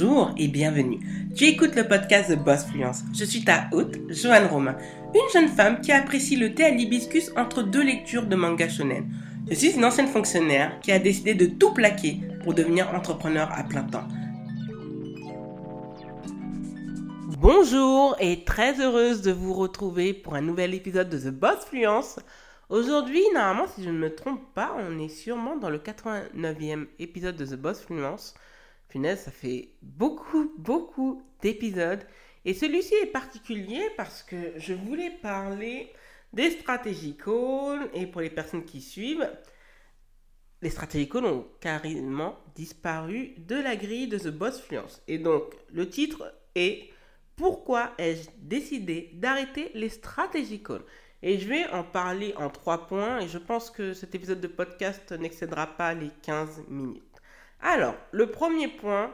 Bonjour et bienvenue. Tu écoutes le podcast de Boss Fluence. Je suis ta hôte, Joanne Romain, une jeune femme qui apprécie le thé à l'hibiscus entre deux lectures de manga shonen. Je suis une ancienne fonctionnaire qui a décidé de tout plaquer pour devenir entrepreneur à plein temps. Bonjour et très heureuse de vous retrouver pour un nouvel épisode de The Boss Fluence. Aujourd'hui, normalement, si je ne me trompe pas, on est sûrement dans le 89e épisode de The Boss Fluence. Punaise, ça fait beaucoup, beaucoup d'épisodes. Et celui-ci est particulier parce que je voulais parler des stratégies calls. Et pour les personnes qui suivent, les stratégies calls ont carrément disparu de la grille de The Boss Fluence. Et donc, le titre est Pourquoi ai-je décidé d'arrêter les stratégies calls et je vais en parler en trois points et je pense que cet épisode de podcast n'excédera pas les 15 minutes. Alors, le premier point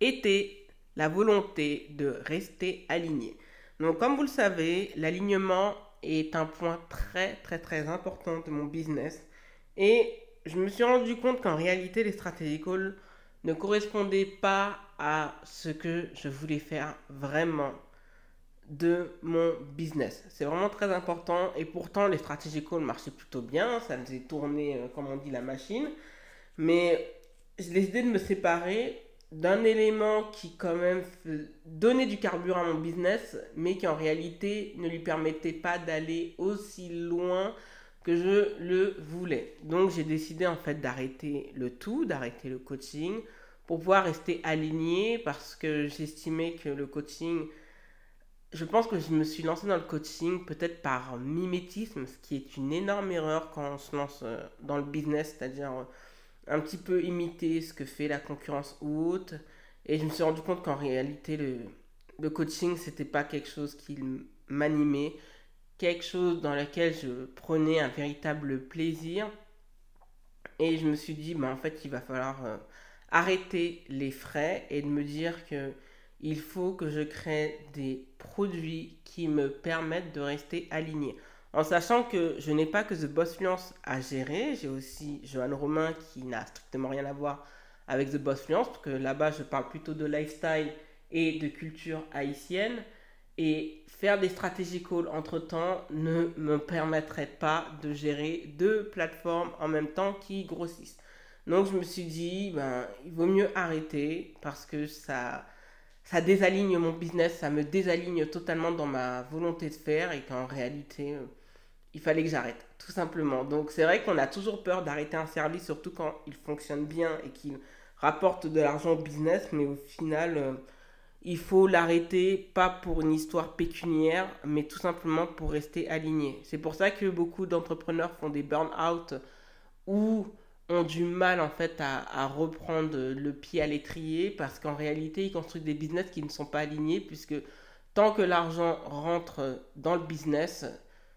était la volonté de rester aligné. Donc, comme vous le savez, l'alignement est un point très très très important de mon business. Et je me suis rendu compte qu'en réalité, les stratégies ne correspondaient pas à ce que je voulais faire vraiment de mon business. C'est vraiment très important et pourtant les stratégies calls marchaient plutôt bien, ça faisait tourner, euh, comme on dit, la machine. Mais j'ai décidé de me séparer d'un élément qui quand même donnait du carburant à mon business, mais qui en réalité ne lui permettait pas d'aller aussi loin que je le voulais. Donc j'ai décidé en fait d'arrêter le tout, d'arrêter le coaching pour pouvoir rester aligné parce que j'estimais que le coaching je pense que je me suis lancé dans le coaching peut-être par mimétisme, ce qui est une énorme erreur quand on se lance euh, dans le business, c'est-à-dire euh, un petit peu imiter ce que fait la concurrence ou autre. Et je me suis rendu compte qu'en réalité, le, le coaching, c'était pas quelque chose qui m'animait, quelque chose dans lequel je prenais un véritable plaisir. Et je me suis dit, bah, en fait, il va falloir euh, arrêter les frais et de me dire que il faut que je crée des produits qui me permettent de rester aligné. En sachant que je n'ai pas que The Boss Fluence à gérer, j'ai aussi Johan Romain qui n'a strictement rien à voir avec The Boss Fluence, parce que là-bas je parle plutôt de lifestyle et de culture haïtienne. Et faire des stratégies calls entre temps ne me permettrait pas de gérer deux plateformes en même temps qui grossissent. Donc je me suis dit, ben, il vaut mieux arrêter parce que ça, ça désaligne mon business, ça me désaligne totalement dans ma volonté de faire et qu'en réalité, euh, il fallait que j'arrête, tout simplement. Donc c'est vrai qu'on a toujours peur d'arrêter un service, surtout quand il fonctionne bien et qu'il rapporte de l'argent au business, mais au final, euh, il faut l'arrêter pas pour une histoire pécuniaire, mais tout simplement pour rester aligné. C'est pour ça que beaucoup d'entrepreneurs font des burn-out ou ont du mal en fait à, reprendre le pied à l'étrier parce qu'en réalité ils construisent des business qui ne sont pas alignés puisque tant que l'argent rentre dans le business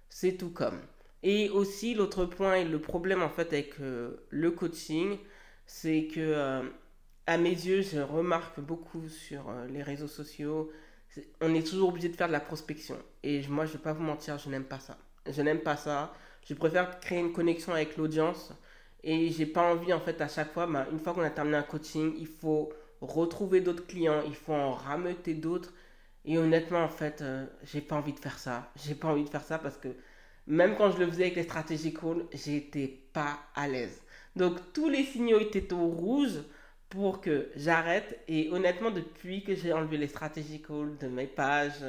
c'est tout comme. Et aussi l'autre point et le problème en fait avec euh, le coaching c'est que euh, à mes yeux je remarque beaucoup sur euh, les réseaux sociaux on est toujours obligé de faire de la prospection. Et moi je vais pas vous mentir je n'aime pas ça. Je n'aime pas ça. Je préfère créer une connexion avec l'audience. Et j'ai pas envie, en fait, à chaque fois, bah, une fois qu'on a terminé un coaching, il faut retrouver d'autres clients, il faut en rameuter d'autres. Et honnêtement, en fait, euh, j'ai pas envie de faire ça. J'ai pas envie de faire ça parce que même quand je le faisais avec les stratégies call, j'étais pas à l'aise. Donc tous les signaux étaient au rouge pour que j'arrête. Et honnêtement, depuis que j'ai enlevé les stratégies call de mes pages,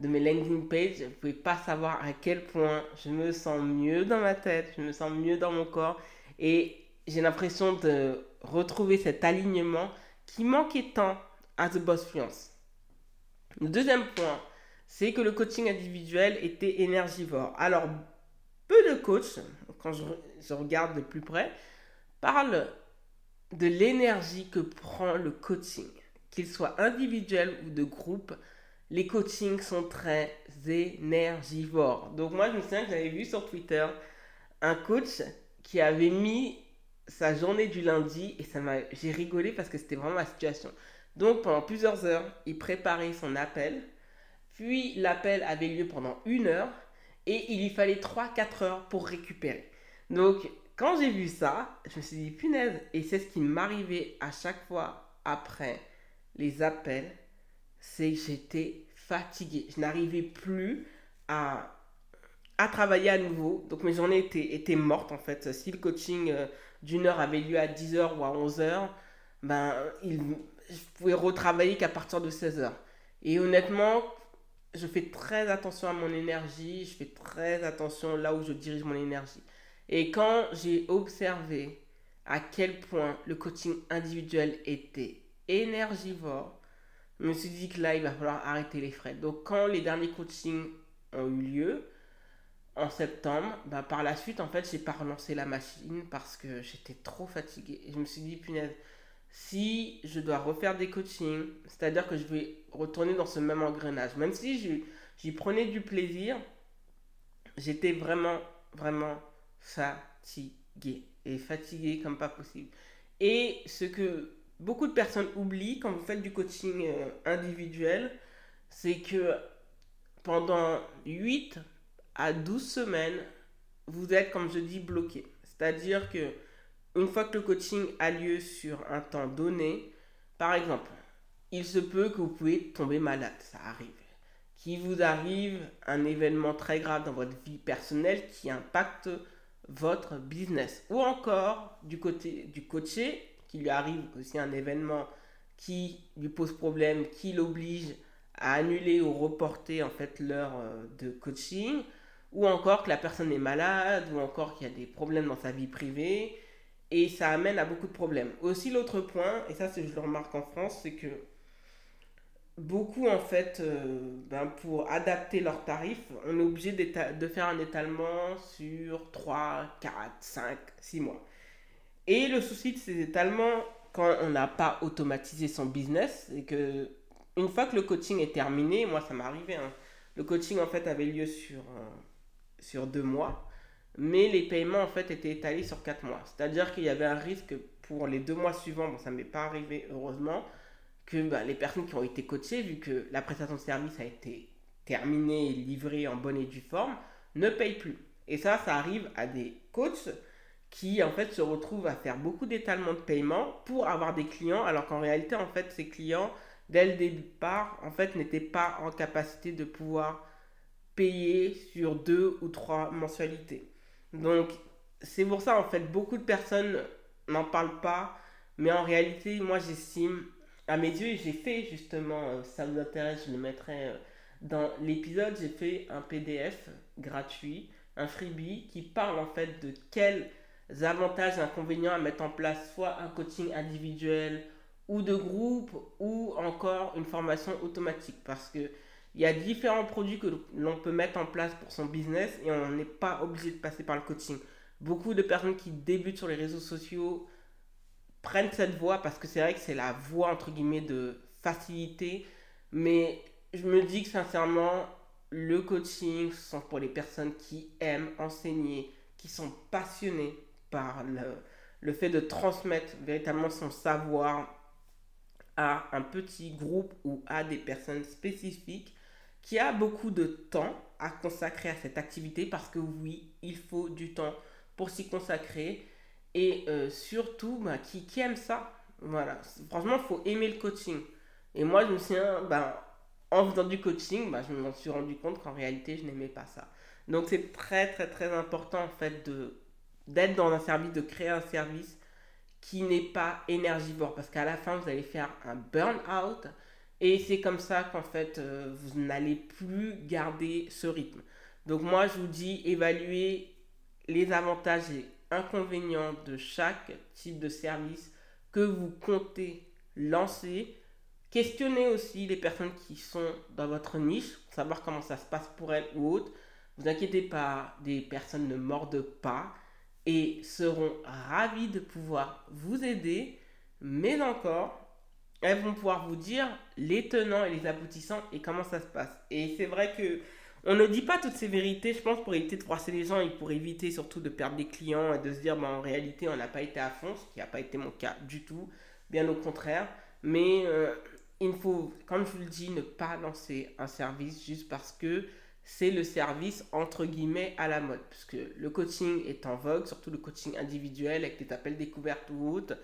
de mes landing pages, vous pouvez pas savoir à quel point je me sens mieux dans ma tête, je me sens mieux dans mon corps et j'ai l'impression de retrouver cet alignement qui manquait tant à The Boss Fluence. Le deuxième point, c'est que le coaching individuel était énergivore. Alors, peu de coachs, quand je, regarde de plus près, parlent de l'énergie que prend le coaching. Qu'il soit individuel ou de groupe, les coachings sont très énergivores. Donc moi, je me souviens que j'avais vu sur Twitter un coach qui avait mis sa journée du lundi et ça m'a j'ai rigolé parce que c'était vraiment ma situation. Donc pendant plusieurs heures, il préparait son appel, puis l'appel avait lieu pendant une heure et il lui fallait 3-4 heures pour récupérer. Donc quand j'ai vu ça, je me suis dit punaise et c'est ce qui m'arrivait à chaque fois après les appels, c'est que j'étais fatiguée. Je n'arrivais plus à, travailler à nouveau. Donc mes journées étaient, étaient mortes en fait. Si le coaching euh, d'une heure avait lieu à 10h ou à 11h, ben, il, je pouvais retravailler qu'à partir de 16h. Et honnêtement, je fais très attention à mon énergie, je fais très attention là où je dirige mon énergie. Et quand j'ai observé à quel point le coaching individuel était énergivore, je me suis dit que là, il va falloir arrêter les frais. Donc, quand les derniers coachings ont eu lieu, en septembre, bah, par la suite, en fait, j'ai pas relancé la machine parce que j'étais trop fatiguée. Je me suis dit, punaise, si je dois refaire des coachings, c'est-à-dire que je vais retourner dans ce même engrenage. Même si j'y prenais du plaisir, j'étais vraiment, vraiment fatigué. Et fatigué comme pas possible. Et ce que beaucoup de personnes oublient quand vous faites du coaching euh, individuel, c'est que pendant 8 à 12 semaines, vous êtes, comme je dis, bloqué. C'est-à-dire que une fois que le coaching a lieu sur un temps donné, par exemple, il se peut que vous pouvez tomber malade, ça arrive. Qu'il vous arrive un événement très grave dans votre vie personnelle qui impacte votre business. Ou encore du côté du coaché, qu'il lui arrive aussi un événement qui lui pose problème, qui l'oblige à annuler ou reporter en fait l'heure euh, de coaching, ou encore que la personne est malade, ou encore qu'il y a des problèmes dans sa vie privée, et ça amène à beaucoup de problèmes. Aussi l'autre point, et ça je le remarque en France, c'est que beaucoup en fait, euh, ben, pour adapter leurs tarifs, on est obligé de faire un étalement sur 3, 4, 5, 6 mois. Et le souci de ces étalements, quand on n'a pas automatisé son business, c'est que une fois que le coaching est terminé, moi ça m'est arrivé, hein, le coaching en fait avait lieu sur, euh, sur deux mois mais les paiements en fait étaient étalés sur 4 mois. C'est-à-dire qu'il y avait un risque pour les deux mois suivants, bon ça ne m'est pas arrivé heureusement, que bah, les personnes qui ont été coachées, vu que la prestation de service a été terminée et livrée en bonne et due forme, ne payent plus. Et ça, ça arrive à des coachs qui en fait se retrouvent à faire beaucoup d'étalement de paiement pour avoir des clients, alors qu'en réalité en fait ces clients dès le départ en fait n'étaient pas en capacité de pouvoir payer sur deux ou trois mensualités. Donc, c'est pour ça, en fait, beaucoup de personnes n'en parlent pas. Mais en réalité, moi, j'estime, à mes yeux, j'ai fait justement, euh, ça vous intéresse, je le mettrai euh, dans l'épisode, j'ai fait un PDF gratuit, un freebie qui parle en fait de quels avantages et inconvénients à mettre en place, soit un coaching individuel ou de groupe ou encore une formation automatique. Parce que il y a différents produits que l'on peut mettre en place pour son business et on n'est pas obligé de passer par le coaching. Beaucoup de personnes qui débutent sur les réseaux sociaux prennent cette voie parce que c'est vrai que c'est la voie entre guillemets de facilité. Mais je me dis que sincèrement, le coaching, ce sont pour les personnes qui aiment enseigner, qui sont passionnées par le, le fait de transmettre véritablement son savoir à un petit groupe ou à des personnes spécifiques qui a beaucoup de temps à consacrer à cette activité parce que oui, il faut du temps pour s'y consacrer et euh, surtout bah, qui, qui, aime ça. Voilà, franchement, il faut aimer le coaching. Et moi, je me souviens, bah, en faisant du coaching, bah, je me suis rendu compte qu'en réalité, je n'aimais pas ça. Donc, c'est très, très, très important en fait d'être dans un service, de créer un service qui n'est pas énergivore parce qu'à la fin, vous allez faire un burn-out et c'est comme ça qu'en fait, euh, vous n'allez plus garder ce rythme. Donc moi, je vous dis, évaluez les avantages et inconvénients de chaque type de service que vous comptez lancer. Questionnez aussi les personnes qui sont dans votre niche, pour savoir comment ça se passe pour elles ou autres. Vous inquiétez pas, des personnes ne mordent pas et seront ravies de pouvoir vous aider. Mais encore, elles vont pouvoir vous dire les tenants et les aboutissants et comment ça se passe. Et c'est vrai que on ne dit pas toutes ces vérités, je pense, pour éviter de froisser les gens et pour éviter surtout de perdre des clients et de se dire, bah, en réalité, on n'a pas été à fond, ce qui n'a pas été mon cas du tout, bien au contraire. Mais euh, il faut, comme je vous le dis, ne pas lancer un service juste parce que c'est le service entre guillemets à la mode. Puisque le coaching est en vogue, surtout le coaching individuel avec des appels découvertes ou autres.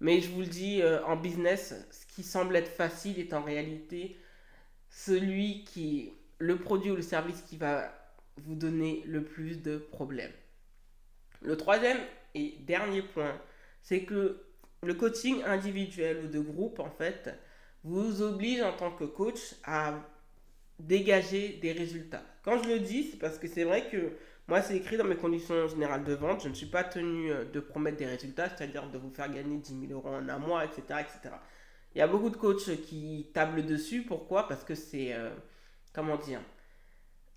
Mais je vous le dis, euh, en business, ce qui semble être facile est en réalité celui qui, le produit ou le service qui va vous donner le plus de problèmes. Le troisième et dernier point, c'est que le coaching individuel ou de groupe, en fait, vous oblige en tant que coach à dégager des résultats. Quand je le dis, c'est parce que c'est vrai que moi, c'est écrit dans mes conditions générales de vente. Je ne suis pas tenu euh, de promettre des résultats, c'est-à-dire de vous faire gagner 10 000 euros en un mois, etc. etc. Il y a beaucoup de coachs qui tablent dessus. Pourquoi? Parce que c'est. Euh, comment dire?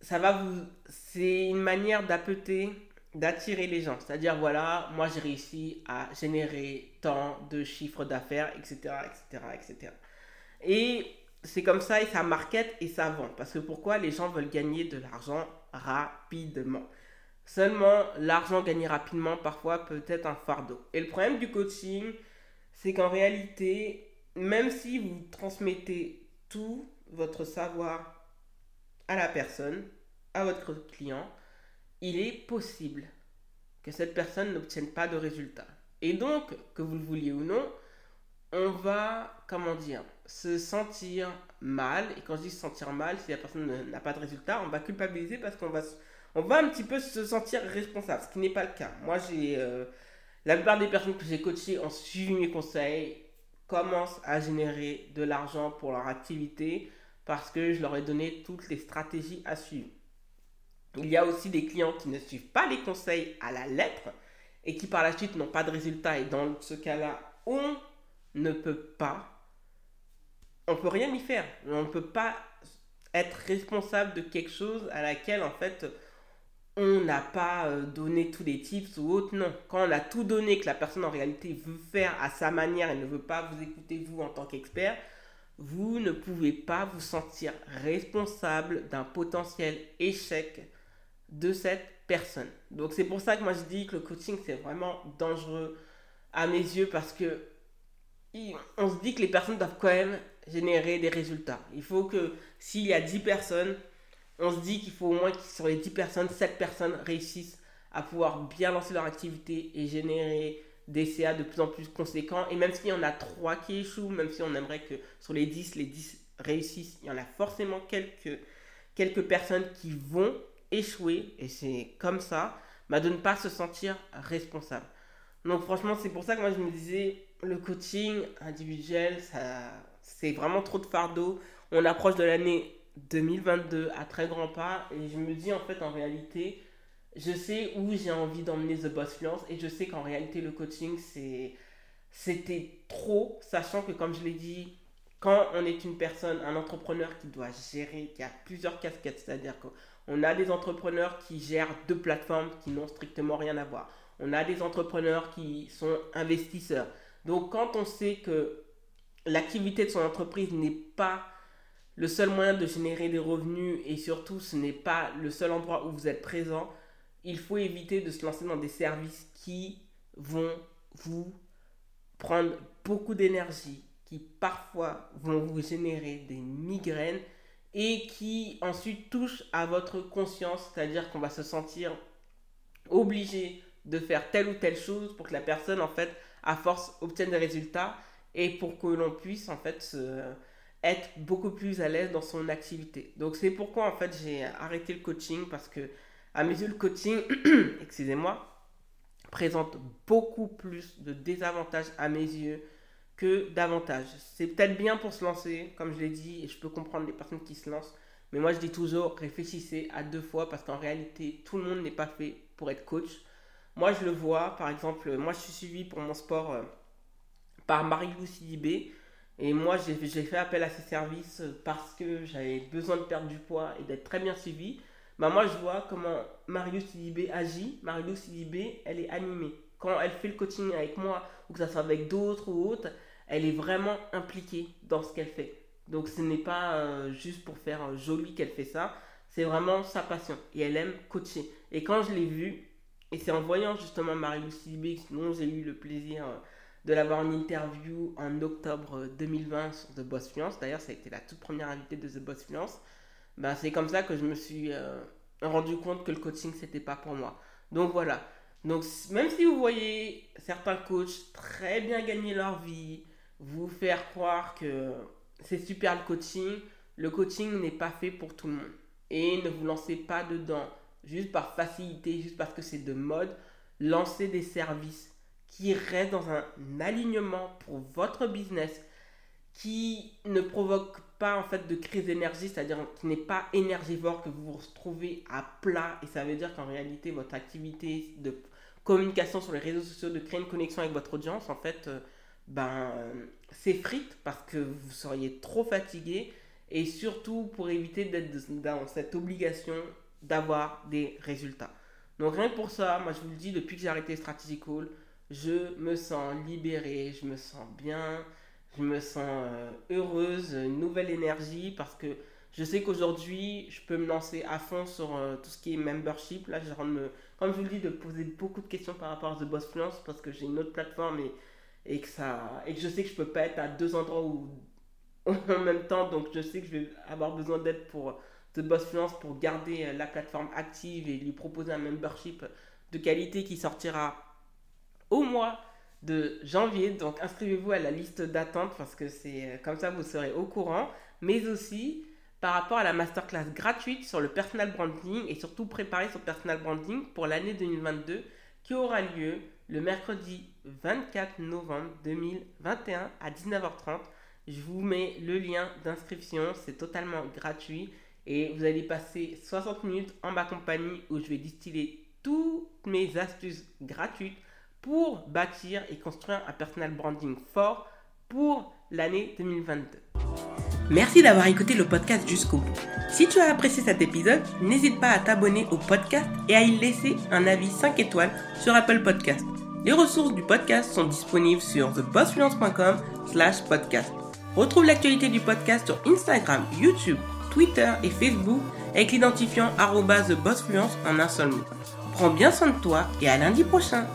Ça va vous. C'est une manière d'appeler, d'attirer les gens. C'est-à-dire, voilà, moi j'ai réussi à générer tant de chiffres d'affaires, etc. etc. etc. Et c'est comme ça et ça market et ça vend. Parce que pourquoi les gens veulent gagner de l'argent rapidement? Seulement, l'argent gagné rapidement, parfois, peut être un fardeau. Et le problème du coaching, c'est qu'en réalité, même si vous transmettez tout votre savoir à la personne, à votre client, il est possible que cette personne n'obtienne pas de résultat. Et donc, que vous le vouliez ou non, on va, comment dire, se sentir mal. Et quand je dis se sentir mal, si la personne n'a pas de résultat, on va culpabiliser parce qu'on va, on va un petit peu se sentir responsable, ce qui n'est pas le cas. Moi, j'ai euh, la plupart des personnes que j'ai coachées ont suivi mes conseils, commencent à générer de l'argent pour leur activité parce que je leur ai donné toutes les stratégies à suivre. Il y a aussi des clients qui ne suivent pas les conseils à la lettre et qui par la suite n'ont pas de résultat. Et dans ce cas-là, on ne peut pas, on peut rien y faire. On ne peut pas être responsable de quelque chose à laquelle en fait on n'a pas euh, donné tous les tips ou autre. Non, quand on a tout donné, que la personne en réalité veut faire à sa manière et ne veut pas vous écouter vous en tant qu'expert, vous ne pouvez pas vous sentir responsable d'un potentiel échec de cette personne. Donc c'est pour ça que moi je dis que le coaching c'est vraiment dangereux à mes yeux parce que on se dit que les personnes doivent quand même générer des résultats. Il faut que s'il y a 10 personnes, on se dit qu'il faut au moins que sur les 10 personnes, 7 personnes réussissent à pouvoir bien lancer leur activité et générer des CA de plus en plus conséquents. Et même s'il y en a 3 qui échouent, même si on aimerait que sur les 10, les 10 réussissent, il y en a forcément quelques, quelques personnes qui vont échouer. Et c'est comme ça, bah, de ne pas se sentir responsable. Donc franchement, c'est pour ça que moi je me disais, le coaching individuel, ça, c'est vraiment trop de fardeau. On approche de l'année 2022 à très grands pas et je me dis en fait en réalité, je sais où j'ai envie d'emmener The Boss Fluence et je sais qu'en réalité le coaching c'est c'était trop, sachant que comme je l'ai dit, quand on est une personne, un entrepreneur qui doit gérer, qui a plusieurs casquettes, c'est-à-dire qu'on a des entrepreneurs qui gèrent deux plateformes qui n'ont strictement rien à voir. On a des entrepreneurs qui sont investisseurs. Donc quand on sait que l'activité de son entreprise n'est pas le seul moyen de générer des revenus et surtout ce n'est pas le seul endroit où vous êtes présent, il faut éviter de se lancer dans des services qui vont vous prendre beaucoup d'énergie, qui parfois vont vous générer des migraines et qui ensuite touchent à votre conscience, c'est-à-dire qu'on va se sentir obligé de faire telle ou telle chose pour que la personne en fait à force obtienne des résultats et pour que l'on puisse en fait être beaucoup plus à l'aise dans son activité. Donc c'est pourquoi en fait j'ai arrêté le coaching parce que à mes yeux le coaching, excusez-moi, présente beaucoup plus de désavantages à mes yeux que d'avantages. C'est peut-être bien pour se lancer, comme je l'ai dit, et je peux comprendre les personnes qui se lancent, mais moi je dis toujours réfléchissez à deux fois parce qu'en réalité tout le monde n'est pas fait pour être coach. Moi, je le vois, par exemple, moi, je suis suivi pour mon sport euh, par Marie-Lou Sidibé. Et moi, j'ai fait appel à ses services parce que j'avais besoin de perdre du poids et d'être très bien suivi. Bah, moi, je vois comment Marie-Lou Sidibé agit. Marie-Lou Sidibé, elle est animée. Quand elle fait le coaching avec moi, ou que ça soit avec d'autres ou autres, elle est vraiment impliquée dans ce qu'elle fait. Donc, ce n'est pas euh, juste pour faire joli qu'elle fait ça. C'est vraiment sa passion. Et elle aime coacher. Et quand je l'ai vue, et c'est en voyant justement Marie-Lucie Bix, dont j'ai eu le plaisir euh, de l'avoir en interview en octobre 2020 sur The Boss Fluence. D'ailleurs, ça a été la toute première invitée de The Boss Fluence. Ben, c'est comme ça que je me suis euh, rendu compte que le coaching, c'était pas pour moi. Donc voilà. Donc, même si vous voyez certains coachs très bien gagner leur vie, vous faire croire que c'est super le coaching, le coaching n'est pas fait pour tout le monde. Et ne vous lancez pas dedans juste par facilité, juste parce que c'est de mode. Lancez des services qui restent dans un alignement pour votre business, qui ne provoque pas en fait de crise d'énergie, c'est-à-dire qui n'est pas énergivore, que vous vous retrouvez à plat. Et ça veut dire qu'en réalité, votre activité de communication sur les réseaux sociaux, de créer une connexion avec votre audience, en fait, euh, ben, s'effrite parce que vous seriez trop fatigué et surtout pour éviter d'être dans cette obligation d'avoir des résultats. Donc rien que pour ça, moi je vous le dis, depuis que j'ai arrêté Strategy Call, je me sens libérée, je me sens bien, je me sens euh, heureuse, nouvelle énergie parce que je sais qu'aujourd'hui, je peux me lancer à fond sur euh, tout ce qui est membership. Là, j'ai me, comme je vous le dis, de poser beaucoup de questions par rapport à The Boss Fluence parce que j'ai une autre plateforme et, et, que ça, et que je sais que je peux pas être à deux endroits en même temps. Donc, je sais que je vais avoir besoin d'aide pour The Boss Fluence pour garder euh, la plateforme active et lui proposer un membership de qualité qui sortira au mois de janvier. Donc inscrivez-vous à la liste d'attente parce que c'est euh, comme ça vous serez au courant. Mais aussi par rapport à la masterclass gratuite sur le personal branding et surtout préparer son personal branding pour l'année 2022 qui aura lieu le mercredi 24 novembre 2021 à 19h30. Je vous mets le lien d'inscription, c'est totalement gratuit et vous allez passer 60 minutes en ma compagnie où je vais distiller toutes mes astuces gratuites pour bâtir et construire un personal branding fort pour l'année 2022. Merci d'avoir écouté le podcast jusqu'au bout. Si tu as apprécié cet épisode, n'hésite pas à t'abonner au podcast et à y laisser un avis 5 étoiles sur Apple Podcast. Les ressources du podcast sont disponibles sur thebossfluence.com slash podcast. Retrouve l'actualité du podcast sur Instagram, YouTube, Twitter et Facebook avec l'identifiant TheBossFluence en un seul mot. Prends bien soin de toi et à lundi prochain